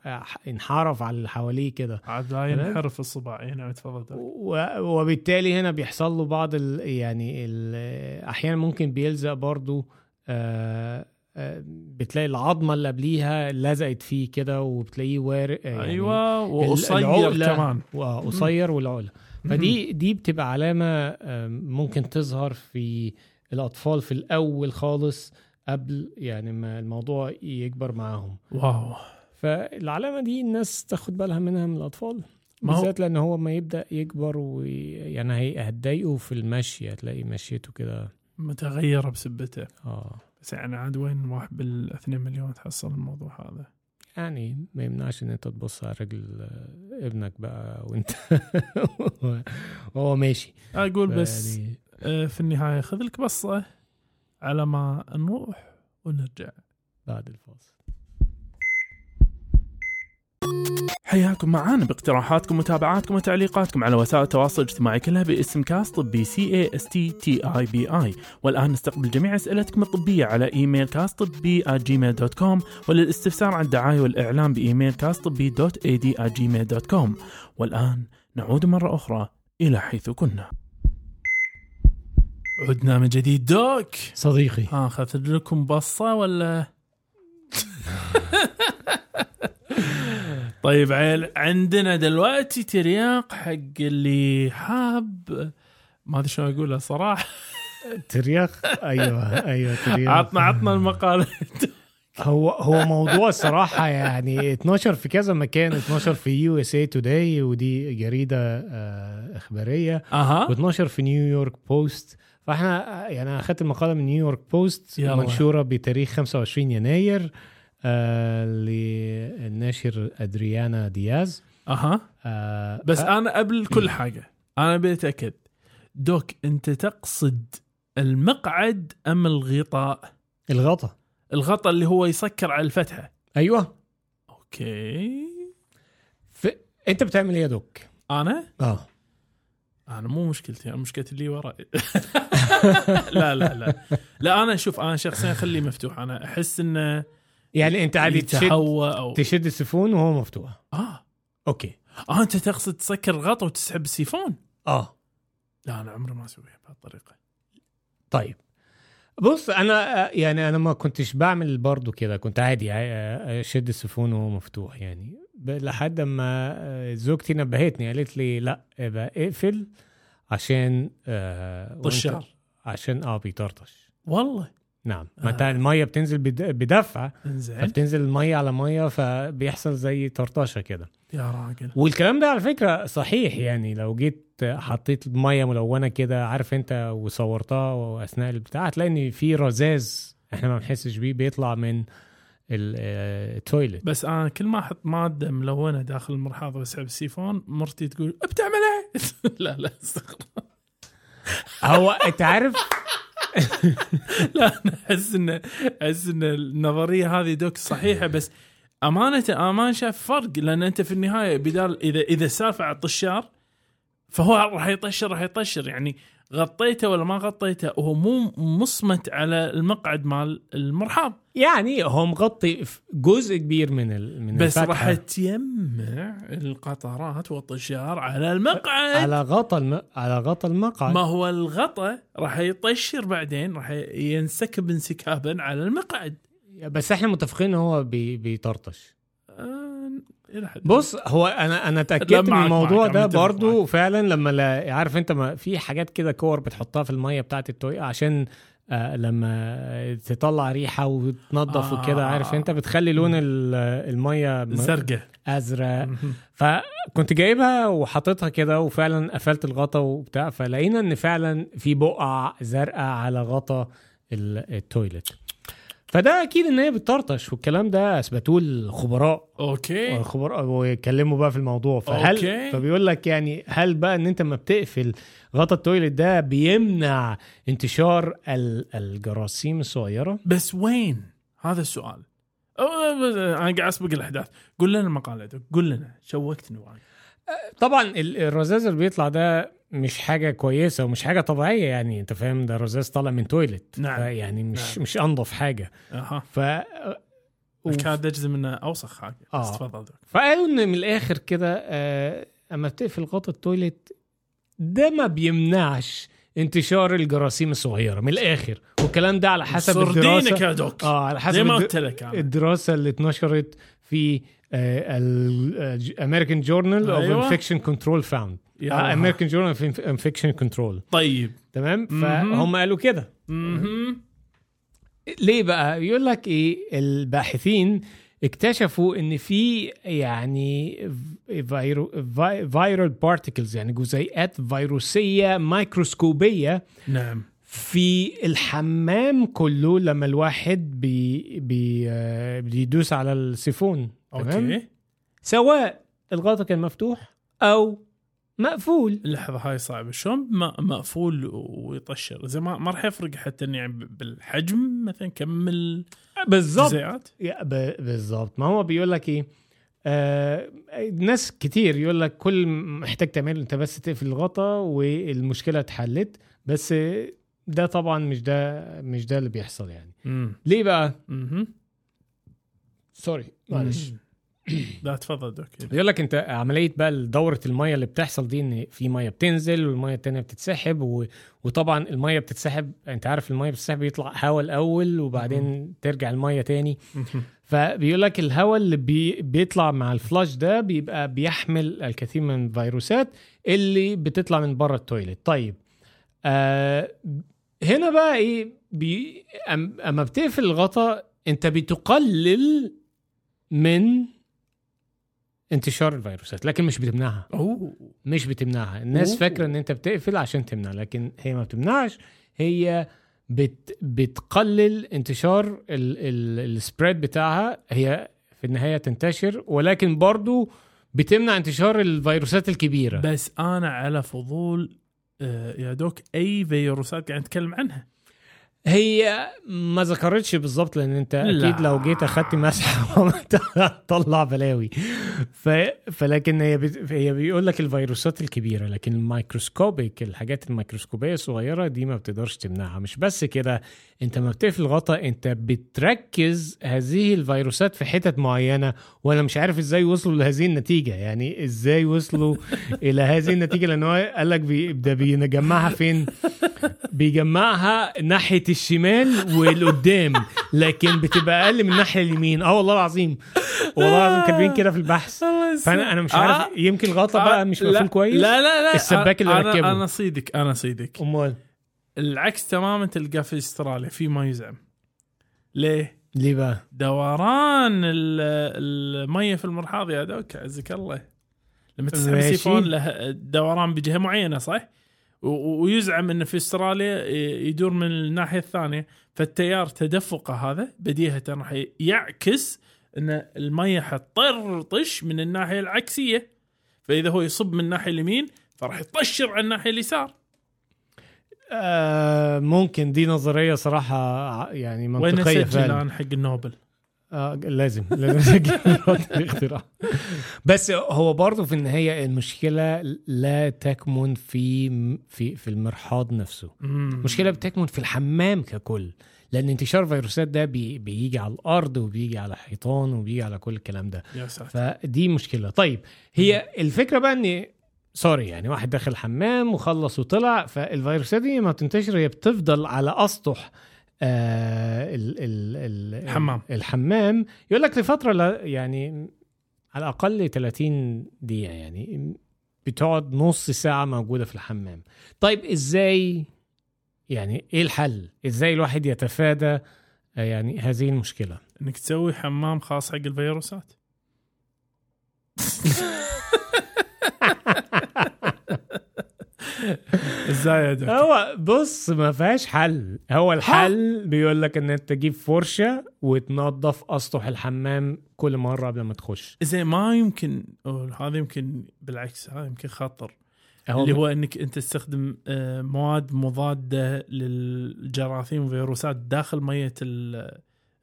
انحرف على اللي حواليه كده عاد ينحرف الصباع اي نعم تفضل دكتور. و... وبالتالي هنا بيحصل له بعض ال... يعني ال... أحيانا ممكن بيلزق برضو آه... آه... بتلاقي العظمة اللي قبليها لزقت فيه كده وبتلاقيه وارق يعني أيوه وقصير كمان. وقصير والعقلة. فدي دي بتبقى علامة ممكن تظهر في الأطفال في الأول خالص قبل يعني ما الموضوع يكبر معاهم. واو. فالعلامة دي الناس تاخد بالها منها من الأطفال بالذات لأن هو ما يبدأ يكبر ويعني هتضايقه في المشي هتلاقي مشيته كده متغيرة بسبته آه. بس يعني عاد وين واحد بالاثنين مليون تحصل الموضوع هذا. يعني ما يمنعش إن أنت تبص على رجل آه، ابنك بقى وأنت. وهو ماشي. أقول بس يعني آه، في النهاية خذ لك بصة على ما نروح ونرجع. بعد الفاصل. حياكم معانا باقتراحاتكم ومتابعاتكم وتعليقاتكم على وسائل التواصل الاجتماعي كلها باسم كاست طبي C A S T T E B I والآن نستقبل جميع أسئلتكم الطبية على إيميل كاست طبي Gmail dot com وللاستفسار عن الدعاية والإعلان بإيميل كاست طبي dot A D Gmail dot com والآن نعود مرة أخرى إلى حيث كنا. عدنا من جديد. دوك! صديقي. ها أخذت لكم بصة ولا؟ طيب عيل عندنا دلوقتي ترياق حق اللي حاب ما أدري شلون اقولها صراحة. ترياق؟ أيوه أيوه ترياق. عطنا عطنا المقاله هو هو موضوع الصراحه يعني اتنشر في كذا مكان اتنشر في USA Today ودي جريدة آه، إخبارية. أها. واتنشر في New York Post. فإحنا يعني أنا اخدت المقالة من New York Post يلا. منشورة بتاريخ 25 يناير. للناشر أدريانا دياز. أها. آه بس ف- أنا قبل كل حاجة أنا بتاكد doc أنت تقصد المقعد أم الغطاء؟ الغطا الغطاء اللي هو يسكر على الفتحة. أيوه. Okay. ف... أنت بتعمل إيه يا doc؟ أنا؟ آه. أنا مو مشكلتي أنا مشكلتي اللي وراي. لا لا لا. لا أنا شوف أنا شخصيا اخليه مفتوح. أنا أحس إنه يعني أنت عادي تشد أو تشد السيفون وهو مفتوح. آه. Okay. آه أنت تقصد تسكر الغطا وتسحب السيفون؟ آه. لا أنا عمري ما أسويها بهالطريقة. طيب. بص أنا آه، يعني أنا ما كنتش بعمل برضو كده كنت عادي آه، أشد السيفون وهو مفتوح يعني. لحد ما آه، زوجتي نبهتني قالت لي لا ابقى اقفل عشان آه طشار عشان آه بيطرطش. والله. نعم. ما انت آه. المية بتنزل بد- بدفع إنزين. فبتنزل المية على مية فبيحصل زي طرطشة كده. يا راجل. والكلام ده على فكرة صحيح يعني لو جيت حطيت مية ملونة كده عارف انت وصورتها وأثناء البتاع هتلاقي إن في رذاذ إحنا ما بنحسش بيه بيطلع من ال- آه، التويلت بس أنا كل ما أحط مادة ملونة داخل المرحاض وأسحب السيفون مرتي تقول بتعمل إيه؟ لا لا استغفر هو أنت عارف لا أنا أحس ان أحس إن النظرية هذه دوك صحيحة بس امانه أنا ما شايف فرق لأن أنت في النهاية بدال اذا إذا على الطشار فهو راح يطشر راح يطشر يعني غطيته ولا ما غطيته وهو مو مصمت على المقعد مال المرحاض. يعني هو مغطي جزء كبير من ال... من بس. راح تجمع القطرات والطشار على المقعد. على غطا الم... على غطا المقعد. ما هو الغطا راح يطشر بعدين راح ينسكب انسكابا على المقعد. بس إحنا متفقين هو بي... بيطرطش. بص هو أنا أنا اتأكدت من الموضوع معك، ده برضو فعلا لما لا عارف أنت ما في حاجات كده كور بتحطها في المية بتاعت التوي عشان آه لما تطلع ريحة وتنظف آه. وكده عارف أنت بتخلي لون ال- المية زرقاء أزرق. فكنت جايبها وحاططها كده وفعلا قفلت الغطا وبتاع فلقينا إن فعلا في بقع زرقاء على غطا ال- ال toilet. فده أكيد إن هي بتطرطش والكلام ده أثبتوه الخبراء okay. الخبراء ويتكلموا بقى في الموضوع. فهل okay. فبيقول لك يعني هل بقى إن أنت ما بتقفل غطا ال toilet ده بيمنع انتشار ال- الجراثيم الصغيرة؟ بس وين؟ هذا السؤال. أنا قاعد أسبق الأحداث. قول لنا المقالة قول لنا. شوقتني وايد. طبعا ال- الرذاذ اللي بيطلع ده مش حاجة كويسة ومش حاجة طبيعية يعني أنت فاهم؟ ده رذاذ طالع من toilet نعم. يعني مش نعم. مش انظف حاجة. أها. ف كاد اجزم انه أوسخ حاجة. آه. تفضل فقالوا إن من الآخر كده آه أما بتقفل غطا ال toilet ده ما بيمنعش انتشار الجراثيم الصغيرة من الآخر. والكلام ده على حسب الدراسة. يا doc آه على حسب زي ما الد- قلت لك أنا. الدراسة اللي اتنشرت في ال American Journal of. Infection Control found American Journal of Infection Control طيب. تمام. فهم قالوا كده. ليه بقى؟ يقول لك إيه؟ الباحثين اكتشفوا إن في يعني viral particles يعني جزيئات فيروسية ميكروسكوبية نعم. في الحمام كله لما الواحد بي بي آه، بيدوس على السيفون. okay. سواء الغطا كان مفتوح أو مقفول. اللحظة هاي صعبة. شلون مقفول ويطشر؟ زي ما ما راح يفرق حتى يعني بالحجم مثلا كم بالظبط الجزيئات يا ب- بالظبط ما هو بيقول لك إيه آه ناس كتير يقول لك كل محتاج تعمله أنت بس تقفل الغطا والمشكلة اتحلت بس ده طبعا مش ده مش ده اللي بيحصل يعني. امم ليه بقى؟ مهم. سوري معلش. لا تفضل دوك بيقول لك انت عملية بقى دورة المية اللي بتحصل دي ان في مية بتنزل والمية التانية بتتسحب و... وطبعا المية بتتسحب انت عارف المية بتتسحب بيطلع هواء الأول وبعدين ترجع المية تاني. فبيقول لك الهواء اللي بي بيطلع مع ال flush ده بيبقى بيحمل الكثير من الفيروسات اللي بتطلع من بره ال toilet طيب آه هنا بقى إيه بي أم- أما بتقفل الغطا انت بتقلل من انتشار الفيروسات لكن مش بتمنعها. أوه. مش بتمنعها. الناس أوه. فاكرة إن أنت بتقفل عشان تمنع لكن هي ما بتمنعش. هي بت بتقلل انتشار السبريد بتاعها. هي في النهاية تنتشر ولكن برضو بتمنع انتشار الفيروسات الكبيرة. بس أنا على فضول آه، يا دوك أي فيروسات قاعد نتكلم عنها. هي ما ذكرتش بالظبط لأن أنت لا. أكيد لو جيت أخدت مسحه هتطلع بلاوي. ف... فلكن هي بت... هي بيقول لك الفيروسات الكبيرة لكن ال microscopic الحاجات الميكروسكوبية الصغيرة دي ما بتقدرش تمنعها. مش بس كده أنت ما بتقفل الغطا أنت بتركز هذه الفيروسات في حتت معينة وأنا مش عارف إزاي وصلوا لهذه النتيجة. يعني إزاي وصلوا إلى هذه النتيجة؟ لأن هو قال لك بي... ده بيجمعها فين؟ بيجمعها ناحية الشمال والقدام لكن بتبقى أقل من الناحية اليمين آه والله العظيم والله العظيم كاتبين كده في البحث فانا أنا مش عارف آه. يمكن الغطا بقى مش مقفول كويس لا لا لا السباك اللي أنا- ركبه. أنا صيدك أنا صيدك أمال العكس تماما تلقاه في أستراليا في ما يزعم ليه؟ ليه بقى؟ دوران ال- المية في المرحاض يا دوك عزك الله لما تسحب. سيفون له دوران بجهة معينة صح؟ ويزعم انه في إستراليا يدور من الناحية الثانية. فالتيار تدفقه هذا بديهة راح يعكس إن المية حتطرطش من الناحية العكسية. فإذا هو يصب من الناحية اليمين فراح يطشر على الناحية اليسار. آه ممكن. دي نظرية صراحة يعني وين منطقيه اسجل فعلا. أنا حق النوبل؟ آه لازم لازم الاختراع بس هو برضه في النهاية المشكلة لا تكمن في في في المرحاض نفسه. المشكلة بتكمن في الحمام ككل لأن انتشار فيروسات ده بي بيجي على الأرض وبيجي على حيطان وبيجي على كل الكلام ده. يا ساتر. فدي مشكلة. طيب هي الفكرة بقى إن sorry يعني واحد دخل الحمام وخلص وطلع فالفيروسات دي ما بتنتشر هي بتفضل على أسطح آه ال ال ال الحمام. الحمام. يقول لك لفتره يعني على الأقل 30 دقيقة يعني بتقعد نص ساعة موجودة في الحمام. طيب إزاي يعني إيه الحل؟ إزاي الواحد يتفادى آه، يعني هذه المشكلة؟ إنك تسوي حمام خاص حق الفيروسات. إزاي يا دكتور؟ هو بص ما فيهاش حل. هو الحل بيقول لك إن أنت تجيب فرشة وتنظف أسطح الحمام كل مرة قبل ما تخش. زين ما يمكن هذا يمكن بالعكس هذا يمكن خطر. هو اللي هو إنك أنت تستخدم آه، مواد مضادة للجراثيم والفيروسات داخل مية ال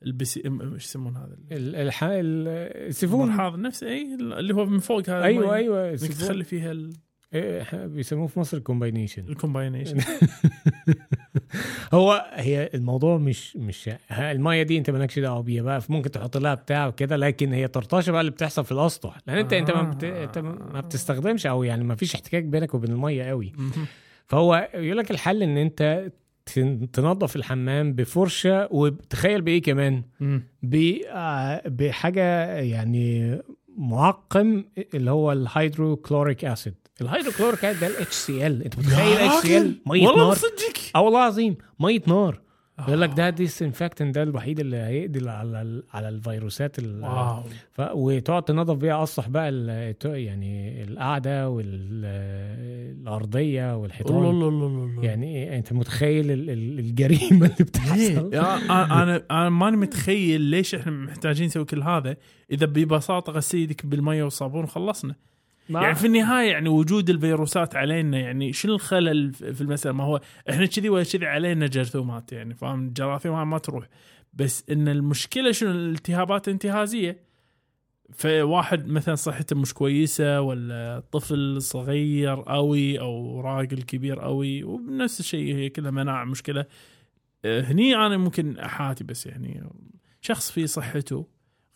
البسي م- إيش يسمون هذا؟ ال- الح... ال- السيفون المرحاض نفسه اي اللي هو من فوق هذا أيوه. أيوه إنك تخلي فيها إيه، بيسموه في مصر combination ال combination هو هي الموضوع مش مش المية دي انت مالكش دعوة بيها بقى ممكن تحط لها بتاع وكده لكن هي طرطشة بقى اللي بتحصل في الأسطح. لأن انت انت ما, بت... انت ما بتستخدمش أو يعني ما فيش احتكاك بينك وبين المية قوي. فهو يقول لك الحل إن انت تن- تنظف الحمام بفرشة وتخيل بإيه كمان؟ ب- آه، بحاجة يعني معقم اللي هو ال hydrochloric acid ال hydrochloric ده ال HCl انت متخيل اتش سي ال مية والله نار. آه والله العظيم مية نار. يقول لك ده disinfectant ده الوحيد اللي هيقضي على ال- على الفيروسات ال- wow. ف... وتقعد تنظف بيها اسطح بقى ال... يعني القعده والارضيه والحيطان. يعني إيه؟ أنت متخيل ال- ال- الجريمة اللي بتحصل؟ يا- أنا أنا ماني متخيل ليش إحنا محتاجين نسوي كل هذا. إذا ببساطة غسل يدك بالمية والصابون وخلصنا. يعني في النهاية يعني وجود الفيروسات علينا يعني شنو الخلل في المسألة؟ ما هو إحنا كذي ولا كذي علينا جرثومات يعني فاهم؟ الجراثيم ما تروح. بس إن المشكلة شنو؟ الالتهابات الانتهازيه فواحد مثلا صحته مش كويسة ولا طفل صغير قوي أو راجل كبير قوي ونفس الشيء هي كلها مناعة مشكلة. هني أنا ممكن أحاتي بس يعني شخص في صحته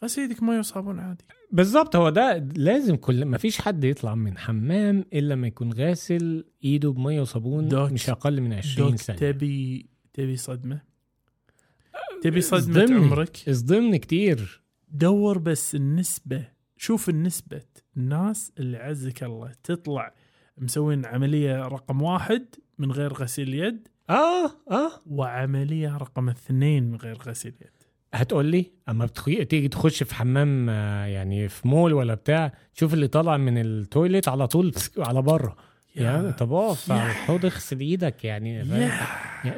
غسل يدك ميه وصابون عادي. بالظبط هو ده لازم كل ما فيش حد يطلع من حمام إلا ما يكون غاسل إيده بمية وصابون مش أقل من 20 دوك ثانية. تبي تبي صدمة؟ تبي صدمة اصدمني. عمرك؟ اصدمني كتير. دور بس النسبة شوف النسبة. الناس اللي عزك الله تطلع مسوين عملية رقم واحد من غير غسيل يد آه آه. وعملية رقم اثنين من غير غسيل يد. هتقول لي أما بتخي... تيجي تخش في حمام آه، يعني في مول ولا بتاع شوف اللي طالع من التويليت على طول على بره. يعني طب اقف الحوض اغسل إيدك يعني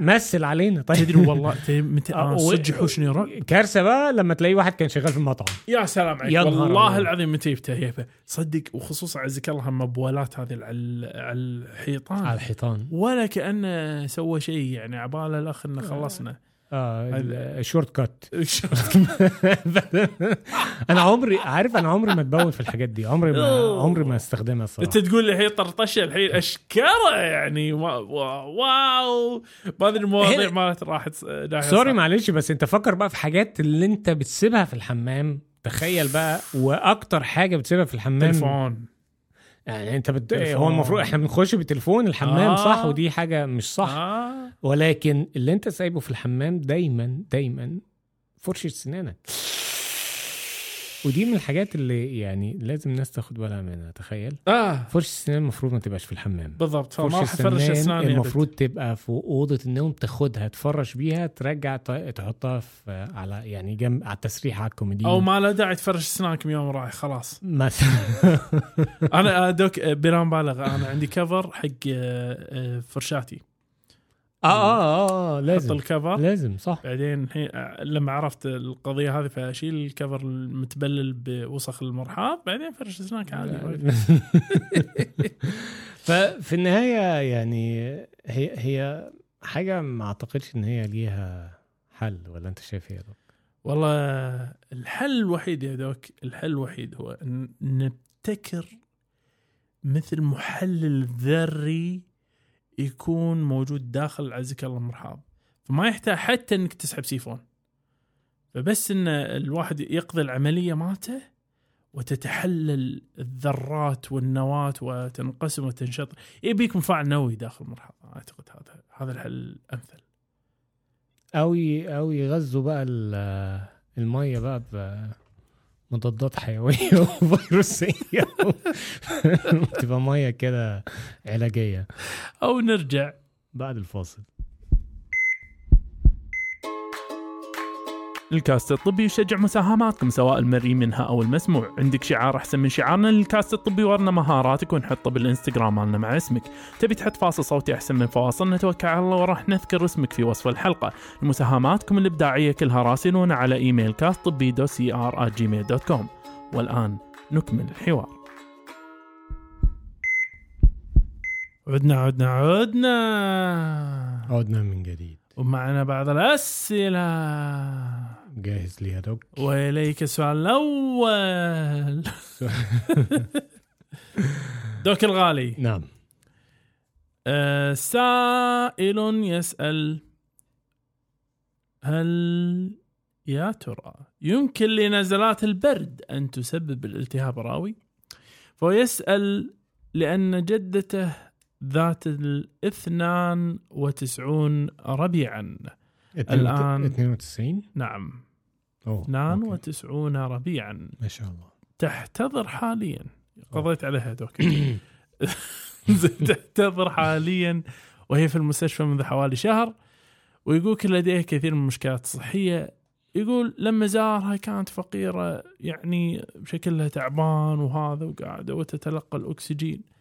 مثل علينا. طيب. تدري والله آه، صدق يحوشني رعب كارثة بقى لما تلاقي واحد كان شغال في المطعم. يا سلام عليك. يا والله. العظيم متى يفتهيفه صدق وخصوصا عزك الله هم بوالات هذه على ال- على الحيطان. على الحيطان. ولا كأنه سوى شيء يعني عبالة الأخ إنه خلصنا. آه الشورت كات أنا عمري عارف أنا عمري ما اتبول في الحاجات دي. عمري ما. عمري ما أستخدمها الصراحه أنت تقول لي هي طرطشة الحين اشكره يعني. وا- وا- واو. ما أدري المواضيع مالت راحت سوري. معلش بس أنت فكر بقى في حاجات اللي أنت بتسيبها في الحمام. تخيل بقى وأكتر حاجة بتسيبها في الحمام تلفون يعني انت بت... هو المفروض إحنا بنخش بالتليفون الحمام آه. صح ودي حاجة مش صح. آه. ولكن اللي انت سايبه في الحمام دايما دايما فرشة سنانك ودي من الحاجات اللي يعني لازم الناس تاخد بالها منها تخيل. آه. فرشه السنان المفروض ما تبقاش في الحمام. فما راح افرش السنان اسناني المفروض تبقى في أوضة النوم تاخدها تفرش بيها ترجع تحطها في على يعني جنب على التسريحه على الكوميدي أو ما له داعي تفرش اسنانك يوم رايح خلاص. مثلا. أنا آه، دوك آه، بلا مبالغة. أنا عندي كفر حق آه، فرشاتي. آه آه آه أحط لازم. الكفر. لازم صح. بعدين الحين آه، لما عرفت القضية هذه فأشيل الكفر المتبلل بوسخ المرحاض بعدين فرش اسنانك عادي ففي النهاية يعني هي هي حاجة ما أعتقدش إن هي ليها حل ولا أنت شايف إيه دكتور؟ والله الحل الوحيد يا دوك الحل الوحيد هو إن نبتكر مثل محلل ذري يكون موجود داخل عزك الله المرحاض فما يحتاج حتى إنك تسحب سيفون. فبس إن الواحد يقضي العملية مالته وتتحلل الذرات والنواة وتنقسم وتنشط. يبيك مفاعل نووي داخل المرحاض أعتقد هذا هذا الحل الأمثل. أو أو يغذوا بقى ال- المية بقى بمضادات حيوية وفيروسية تبقى مية كده علاجية. أو نرجع بعد الفاصل. الكاست الطبي يشجع مساهماتكم سواء المرئي منها أو المسموع. عندك شعار أحسن من شعارنا للكاست الطبي ورنا مهاراتك ونحطه بالإنستغرام مالنا مع اسمك. تبي تحط فاصل صوتي أحسن من فواصلنا توكل على الله وراح نذكر اسمك في وصف الحلقة. مساهماتكم الإبداعية كلها راسلونا على إيميل كاست طبي دو سي ار Gmail dot com والآن نكمل الحوار. عدنا عدنا عدنا. عدنا من جديد. ومعنا بعض الأسئلة. جاهز لي يا دوك. وإليك السؤال الأول. دوك الغالي. نعم. آه، سائل يسأل هل يا ترى يمكن لنزلات البرد أن تسبب الالتهاب الراوي؟ فهو يسأل لأن جدته ذات الاثنان وتسعون ربيعا. الآن- 92 نعم. أوكي. وتسعون ربيعا. ما شاء الله. تحتضر حاليا. قضيت عليها دوك تحتضر حاليا وهي في المستشفى منذ حوالي شهر ويقول لديها كثير من المشكلات الصحية. يقول لما زارها كانت فقيرة يعني شكلها تعبان وهذا وقاعدة وتتلقى الأكسجين.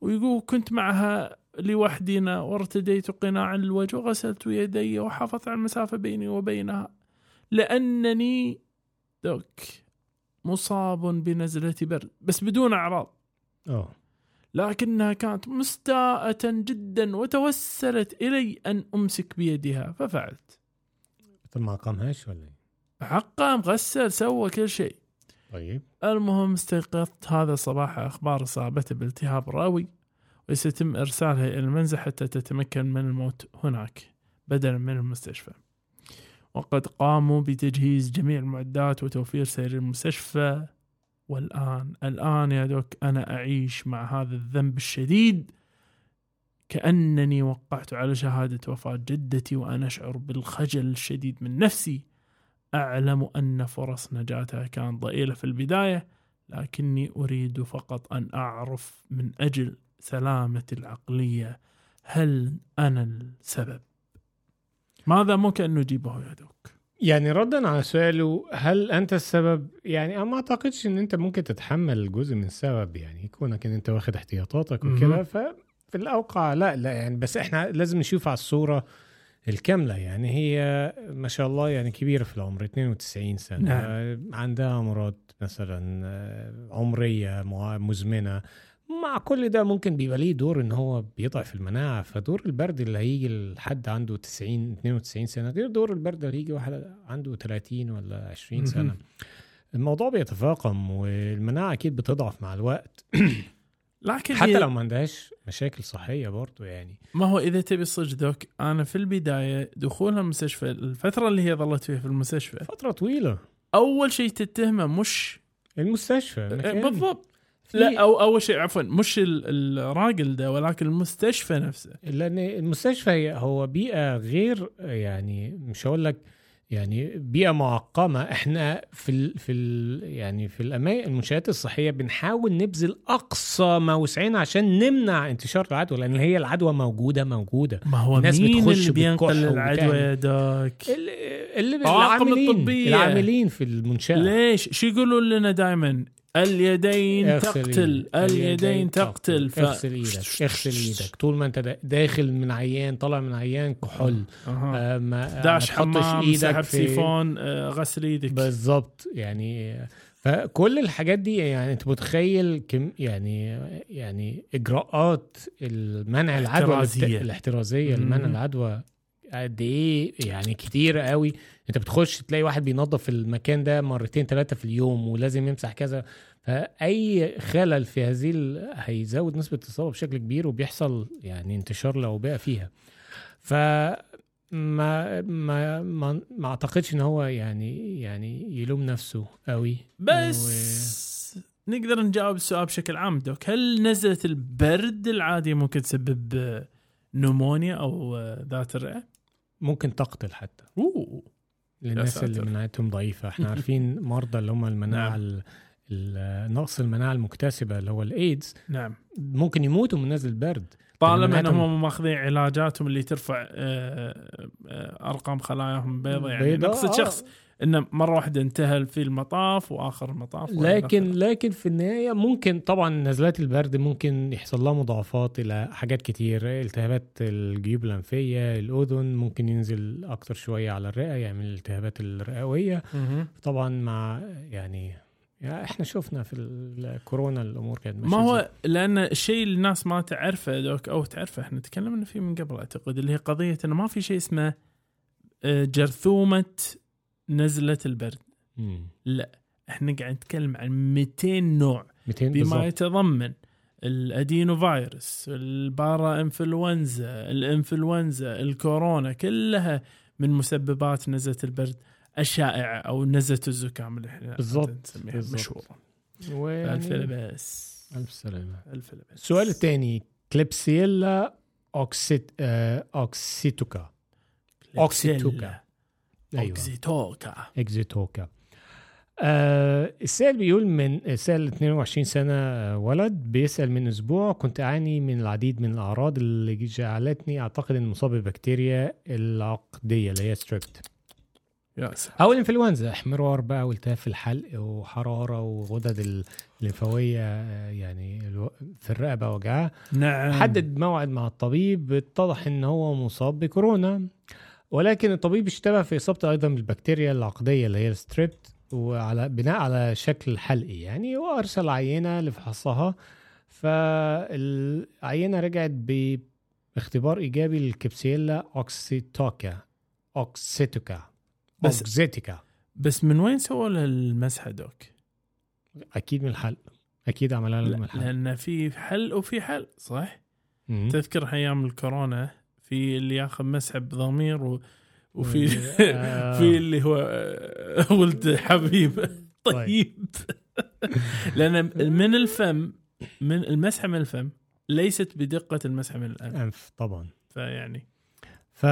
ويقول كنت معها لوحدنا وارتديت قناع الوجه وغسلت يدي وحافظت على المسافة بيني وبينها. لأنني دوك مصاب بنزلة برد بس بدون أعراض. آه لكنها كانت مستاءة جدا وتوسلت إلي أن أمسك بيدها ففعلت. طب ما قامهاش ولا إيه؟ حقا مغسل سوى كل شيء. طيب. المهم استيقظت. هذا الصباح أخبار إصابته بالتهاب راوي وسيتم إرسالها إلى المنزل حتى تتمكن من الموت هناك بدلا من المستشفى. وقد قاموا بتجهيز جميع المعدات وتوفير سرير المستشفى. والآن الآن يا دوك أنا أعيش مع هذا الذنب الشديد كأنني وقعت على شهادة وفاة جدتي وأنا أشعر بالخجل الشديد من نفسي. أعلم أن فرص نجاتها كانت ضئيلة في البداية لكني أريد فقط أن أعرف من أجل سلامتي العقلية هل أنا السبب؟ ماذا ممكن أن نجيبه يا دوك؟ يعني ردا على سؤاله هل أنت السبب يعني أنا ما أعتقدش إن أنت ممكن تتحمل جزء من السبب يعني كونك إن أنت واخد احتياطاتك وكده. ففي الأوقع لا لا يعني بس إحنا لازم نشوف على الصورة الكاملة يعني هي ما شاء الله يعني كبيرة في العمر 92 سنة. نعم. عندها أمراض مثلا آه، عمرية مع- مزمنة. مع كل ده ممكن بيبقى ليه دور إن هو بيضعف المناعة. فدور البرد اللي هيجي لحد عنده 90 92 سنة غير دور البرد اللي هيجي واحد عنده 30 ولا 20 مهم. سنة. الموضوع بيتفاقم والمناعة أكيد بتضعف مع الوقت. لكن حتى لو ما عندهاش مشاكل صحية برضو يعني. ما هو إذا تبي صدق دوك أنا في البداية دخولها المستشفى الفترة اللي هي ظلت فيها في المستشفى. فترة طويلة. أول شيء تتهمه مش المستشفى مكان. بالضبط. لا أو أول شيء عفوا مش ال- الراجل ده ولكن المستشفى نفسه. لأن المستشفى هي- هو بيئة غير يعني مش هقول لك يعني بيئة معقمة. إحنا في ال في ال يعني في الأماكن المنشآت الصحية بنحاول نبذل أقصى ما وسعنا عشان نمنع انتشار العدوى لأن هي العدوى موجودة موجودة. ما هو الناس مين بتخش اللي بينقل العدوى. يا دوك اللي, اللي العاملين الطبية. العاملين في المنشاه ليش؟ شو يقولون لنا دائما اليدين تقتل. اليدين تقتل. ف... اغسل إيدك. اغسل إيدك. طول ما انت دا- داخل من عيان طالع من عيان كحول. أها. آه ما داش ما تحطش حمام إيدك سحب في سيفون آه، غسل إيدك. بالظبط. يعني فكل الحاجات دي يعني انت متخيل كم يعني يعني اجراءات المنع العدوى. الاحترازية. مم. لمنع العدوى. قد إيه؟ يعني كتير قوي. أنت بتخش تلاقي واحد بينظف المكان ده مرتين ثلاثة في اليوم ولازم يمسح كذا. فأي خلل في هذه هيزود نسبة الإصابة بشكل كبير وبيحصل يعني انتشار الاوبئه فيها. ف ما ما ما, ما أعتقدش إن هو يعني يعني يلوم نفسه قوي. بس نقدر نجاوب السؤال بشكل عام دوك. هل نزلة البرد العادية ممكن تسبب نمونيا أو ذات الرئة؟ ممكن تقتل حتى أوه للناس اللي. مناعتهم ضعيفة إحنا عارفين مرضى اللي هم المناعة نعم. نقص المناعة المكتسبة اللي هو الإيدز نعم ممكن يموتوا من نزل البرد طالما إنهم ماخذين علاجاتهم اللي ترفع آه، آه، أرقام خلاياهم بيضاء يعني بيضاء، نقصد آه. انه مرة واحدة انتهى في المطاف وآخر المطاف لكن. لكن في النهاية ممكن طبعا نزلات البرد ممكن يحصل لها مضاعفات إلى حاجات كتير التهابات الجيوب الأنفية الأذن ممكن ينزل أكتر شوية على الرئة يعمل الالتهابات الرئوية مهم. طبعا مع يعني, يعني إحنا شفنا في الكورونا الأمور كانت ما. هو لأن الشيء اللي الناس ما تعرفه دوك أو تعرفه إحنا تكلمنا فيه من قبل أعتقد اللي هي قضية إنه ما في شيء اسمه آه، جرثومة نزله البرد. مم. لا إحنا قاعد نتكلم عن 200 نوع. 200 بما بالظبط يتضمن الأدينو فيروس البارا إنفلونزا الإنفلونزا الكورونا كلها من مسببات نزله البرد الشائعه أو نزله الزكام اللي إحنا بالضبط،. مشهوره ألف لبس ألف سلامة. ألف لبس السؤال الثاني كليبسيلا oxyt- آه، oxytoca. oxytoca. أيوه oxytoca. oxytoca آه السائل بيقول من السائل 22 سنة آه، ولد بيسأل من أسبوع كنت أعاني من العديد من الأعراض اللي جعلتني أعتقد إني مصاب ببكتيريا العقدية اللي هي strep أو الإنفلونزا إحمرار بقى والتهاب في الحلق وحرارة وغدد ال- الليمفاوية آه، يعني في الرقبة وجعها. نعم. حدد موعد مع الطبيب اتضح إن هو مصاب بكورونا. ولكن الطبيب اشتبه في اصابته أيضا بالبكتيريا العقدية اللي هي ال strep وعلى بناء على شكل حلقي يعني وأرسل عينة لفحصها فالعينة رجعت باختبار إيجابي لل Klebsiella oxytoca oxytoca بس- oxytoca بس من وين سووا المسحه doc؟ أكيد من الحلق أكيد عملها له من لا الحلق لأن في حل وفي حل صح؟ مم. تذكر أيام الكورونا في اللي ياخذ مسحه بضمير و... وفي آه. في اللي هو آه، ولد حبيب. طيب. لأن من الفم من المسحه من الفم ليست بدقة المسحه من الأنف. أنف طبعا. فيعني. ف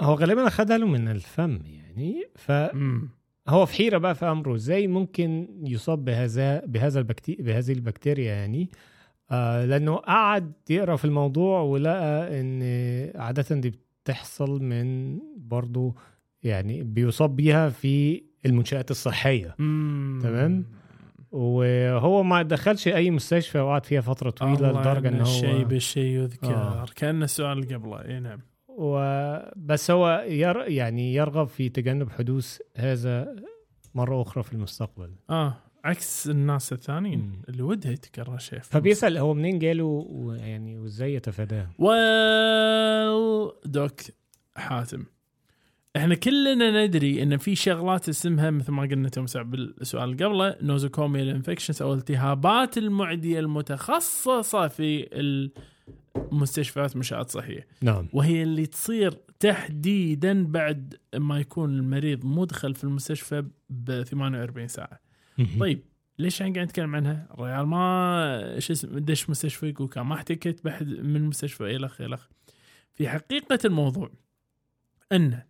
هو غالبا اخدها له من الفم يعني. فهو مم. في حيرة بقى في أمره إزاي ممكن يصاب بهذا بهذا البكتي... بهذه البكتيريا يعني؟ آه لأنه قعد يقرأ في الموضوع ولقى إن عادة دي بتحصل من برضو يعني بيصاب بيها في المنشآت الصحية مم. تمام. وهو ما دخلش أي مستشفى وقعد فيها فترة طويلة لدرجة إن أن الشيء هو بالشيء يذكر آه. كأن السؤال اللي قبله إي نعم وبس هو ير يعني يرغب في تجنب حدوث هذا مرة أخرى في المستقبل آه عكس الناس الثانيين. اللي ودها يتكرر شيء. في فبيسأل هو منين جاله ويعني وازاي يتفاداه؟ Well Doc حاتم. إحنا كلنا ندري إن في شغلات اسمها مثل ما قلنا سعد بالسؤال اللي قبله nosocomial infections أو التهابات المعدية المتخصصة في المستشفيات منشات صحية. نعم. وهي اللي تصير تحديدا بعد ما يكون المريض مدخل في المستشفى ب 48 ساعة. طيب ليش إحنا قاعد نتكلم عنها؟ الريال ما شو اسمه دش مستشفى يقول ما احتكت بحد من المستشفى الخ الخ. في حقيقة الموضوع أن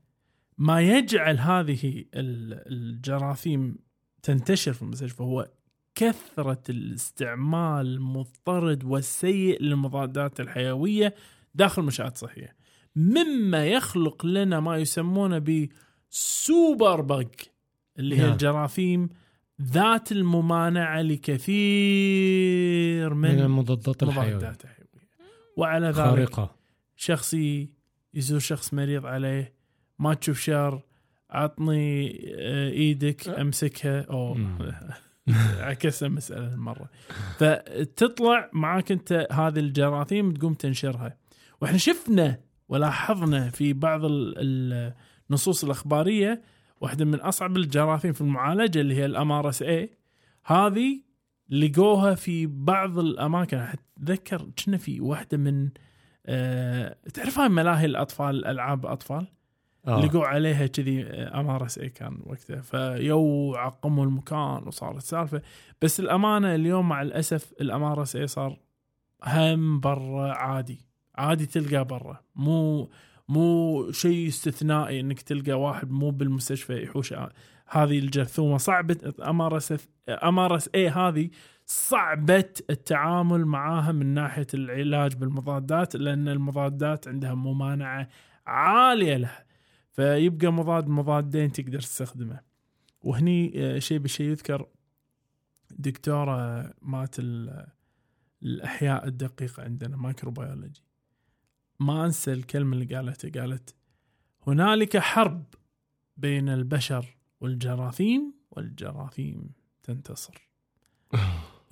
ما يجعل هذه ال- الجراثيم تنتشر في المستشفى هو كثرة الاستعمال المضطرد والسيء للمضادات الحيوية داخل المنشآت الصحية. مما يخلق لنا ما يسمونه بسوبر بج اللي هي. الجراثيم ذات الممانعة لكثير من من المضادات الحيوية. وعلى ذلك خارقة. شخصي يزور شخص مريض عليه ما تشوف شر عطني آه، إيدك امسكها. أو. عكس المسألة المرة. فتطلع معاك أنت هذه الجراثيم تقوم تنشرها. وإحنا شفنا ولاحظنا في بعض ال- النصوص الأخبارية واحدة من أصعب الجراثيم في المعالجة اللي هي ال MRSA. هذه لقوها في بعض الأماكن. أتذكر كنا في واحدة من أه تعرف هاي ملاهي الأطفال ألعاب أطفال؟ آه. لقوا عليها كذي MRSA كان وقتها. فيو عقموا المكان وصارت سالفة. بس الأمانة اليوم مع الأسف ال MRSA صار هم برا عادي. عادي تلقاه برا. مو مو شيء استثنائي إنك تلقى واحد مو بالمستشفى يحوش هذه الجرثومة. صعبة ام ار اس ام ار اس اي هذه صعبة التعامل معاها من ناحية العلاج بالمضادات لأن المضادات عندها ممانعة عالية لها. فيبقى مضاد مضادين تقدر تستخدمه. وهني آه، شيء بالشيء يذكر دكتورة مات ال- الأحياء الدقيقة عندنا مايكروبيولوجي. ما أنسى الكلمة اللي قالتها قالت هنالك حرب بين البشر والجراثيم والجراثيم تنتصر.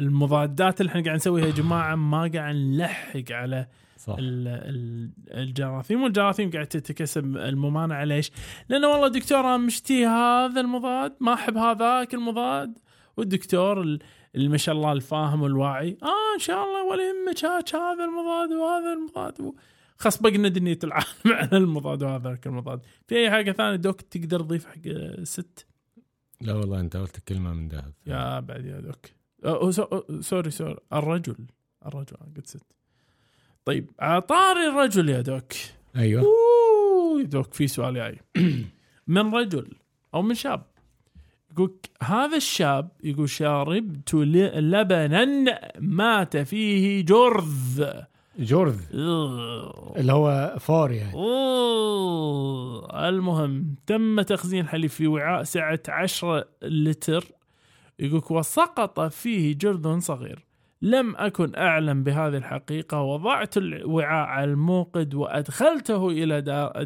المضادات اللي إحنا قاعد نسويها يا جماعة ما قاعد نلحق على صح. ال- ال- الجراثيم والجراثيم قاعد تتكسب الممانعة. ليش؟ لأنه والله دكتور أنا مشتي هذا المضاد ما أحب هذاك المضاد. والدكتور ال- اللي ما شاء الله الفاهم والواعي آه إن شاء الله ولا يهمك هذا المضاد وهذا المضاد. خلاص بقنا دنيا العالم على المضاد وهذاك المضاد. في أي حاجة ثانية دوك تقدر تضيف حق ست؟ لا والله أنت قلت كلمة من ذهب يا بعد يا دوك. أه، sor- أه، sorry sorry. الرجل. الرجل قلت ست. طيب على طاري الرجل يا Doc. أيوه. أوه يا Doc في سؤال جاي. من رجل أو من شاب؟ يقول هذا الشاب يقول شربت ل- لبنا مات فيه جرذ. جورذ. اللي هو فار يعني. أوه. المهم تم تخزين حليب في وعاء سعة 10 لتر. يقولك وسقط فيه جرذ صغير. لم أكن أعلم بهذه الحقيقة. وضعت الوعاء على الموقد وأدخلته إلى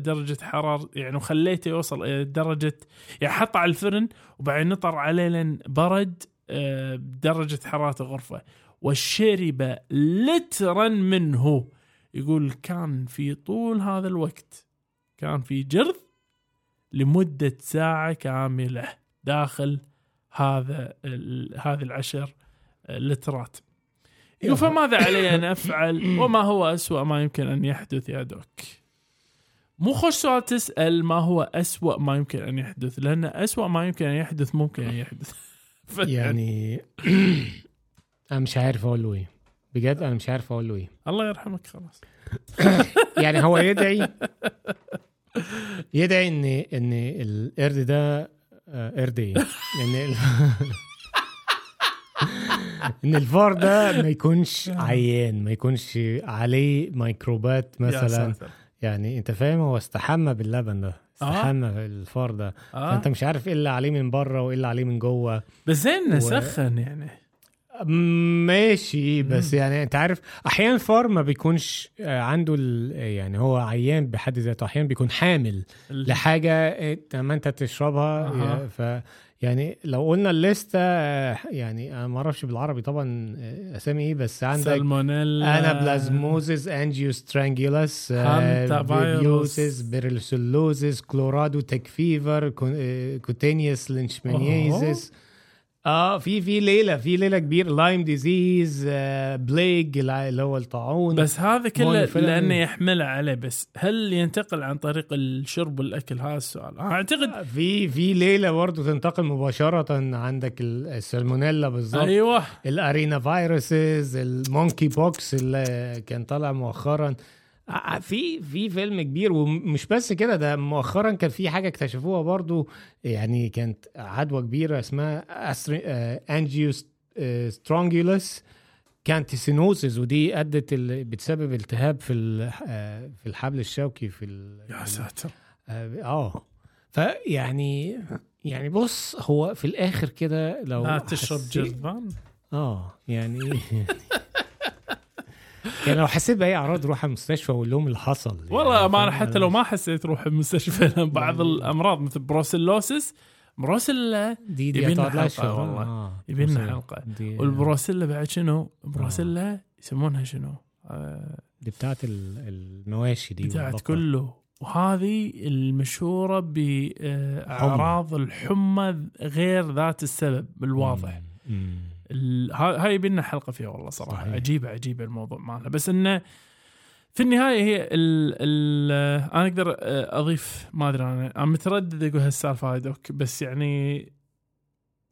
درجة حرارة يعني وخليته يوصل إلى درجة يعني حطه على الفرن وبعدين نطر عليه لين برد آه، بدرجة حرارة الغرفة. وشرب لترا منه. يقول كان في طول هذا الوقت كان في جرذ لمدة ساعة كاملة داخل هذا هذه العشر لترات. يقول فماذا علي أن أفعل؟ وما هو أسوأ ما يمكن أن يحدث يا دوك؟ مو خوش سؤال تسأل ما هو أسوأ ما يمكن أن يحدث لأن أسوأ ما يمكن أن يحدث ممكن أن يحدث. يعني أنا مش عارف أقول له إيه. بجد أنا مش عارف أقول له إيه. الله يرحمك خلاص. يعني هو يدعي يدعي إن إن القرد ده آه، قرد إيه؟ إن. إن الفار ده ما يكونش عيان ما يكونش عليه ميكروبات مثلا. يعني أنت فاهم؟ هو استحمى باللبن ده استحمى الفار ده. آه. فأنت مش عارف إيه اللي عليه من بره وإيه اللي عليه من جوه. بس زين و- نسخن يعني. ماشي بس يعني انت عارف أحيانا الفار ما بيكونش آه، عنده يعني هو عيان بحد ذاته أحيانا بيكون حامل لحاجة لما انت تشربها أها. ف يعني لو قلنا الليستة آه، يعني أنا ما أعرفش بالعربي طبعا آه، أسامي إيه بس عندك سالمونيلا Anaplasmosis Angiostrongylus Hantavirus. Babesiosis Borreliosis Colorado tick fever Cutaneous leishmaniasis آه في في ليلة في ليلة كبير Lyme disease آه plague اللي هو الطاعون. بس هذا كله. لأنه يحمله عليه. بس هل ينتقل عن طريق الشرب والأكل؟ هذا السؤال. أعتقد في في ليلة برضه تنتقل مباشرة عندك ال- السالمونيلا بالظبط أيوه. ال arenaviruses ال monkeypox اللي كان طالع مؤخرا. في في فيلم كبير ومش بس كده ده مؤخرا كان في حاجة اكتشفوها برضو يعني كانت عدوى كبيرة اسمها Angiostrongylus. cantonensis ودي أدت ال- بتسبب التهاب في ال- آه، في الحبل الشوكي في ال- يا ساتر. آه آه. فيعني يعني بص هو في الآخر كده لو لا تشرب جرذان آه يعني يعني لو حسيت بأي أعراض روح المستشفى وقول لهم اللي حصل والله يعني ما أنا فاهم؟ حتى لو ما حسيت روح المستشفى بعض الأمراض مثل brucellosis بروسيلا دي دي حلقة شهر. والله. آه. حلقة. دي والبروسيلا بعد شنو؟ بروسيلا يسمونها شنو؟ آه، دي بتاعت ال- المواشي دي بتاعت. كله وهذه المشهورة بأعراض الحمى غير ذات السبب الواضح مم. مم. هاي بينا حلقة فيها والله صراحة صحيح. عجيبة عجيبة الموضوع مالها بس إنه في النهاية هي ال ال أنا أقدر أضيف ما أدري أنا أنا متردد أقول هالسالفة هاي دوك بس يعني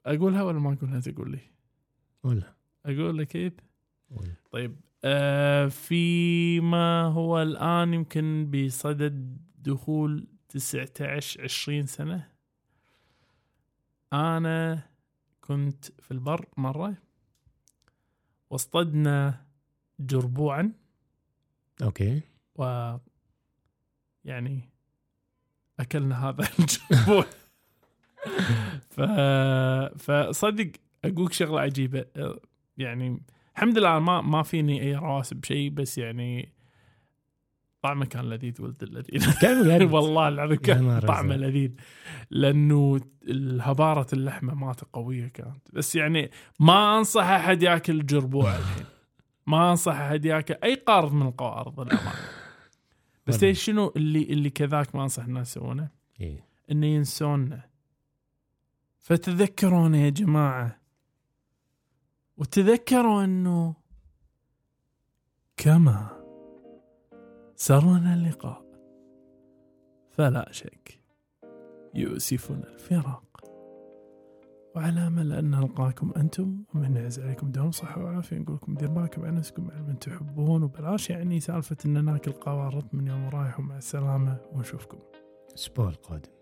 أقولها ولا ما أقولها تقول لي؟ قولها أقول لك؟ قولها. طيب آه فيما هو الآن يمكن بصدد دخول 19 20 سنة أنا كنت في البر مرة. واصطدنا جربوعا. أوكي. و يعني أكلنا هذا الجربوع. ف... فصدق أقولك شغلة عجيبة. يعني الحمد لله ما ما فيني أي رواسب شيء بس يعني طعمه كان لذيذ ولد اللذيذ. والله العظيم كان طعمه. لذيذ لأنه هباره اللحمة مالته قوية كانت بس يعني ما أنصح أحد يأكل جربوع الحين ما أنصح أحد يأكل أي قارض من القوارض للامانه بس شنو اللي اللي كذاك ما أنصح الناس يسوونه؟ إيه. انه ينسونا فتذكرونا يا جماعة وتذكروا إنه كما سرنا اللقاء. فلا شك يؤسفنا الفراق. وعلى امل ان نلقاكم أنتم ومن يعز عليكم دوم صحة وعافية. نقول لكم دير بالكم على نفسكم على من تحبون. وبلاش يعني سالفة إن ناكل قوارض من يوم رايح ومع السلامة. ونشوفكم. الأسبوع القادم.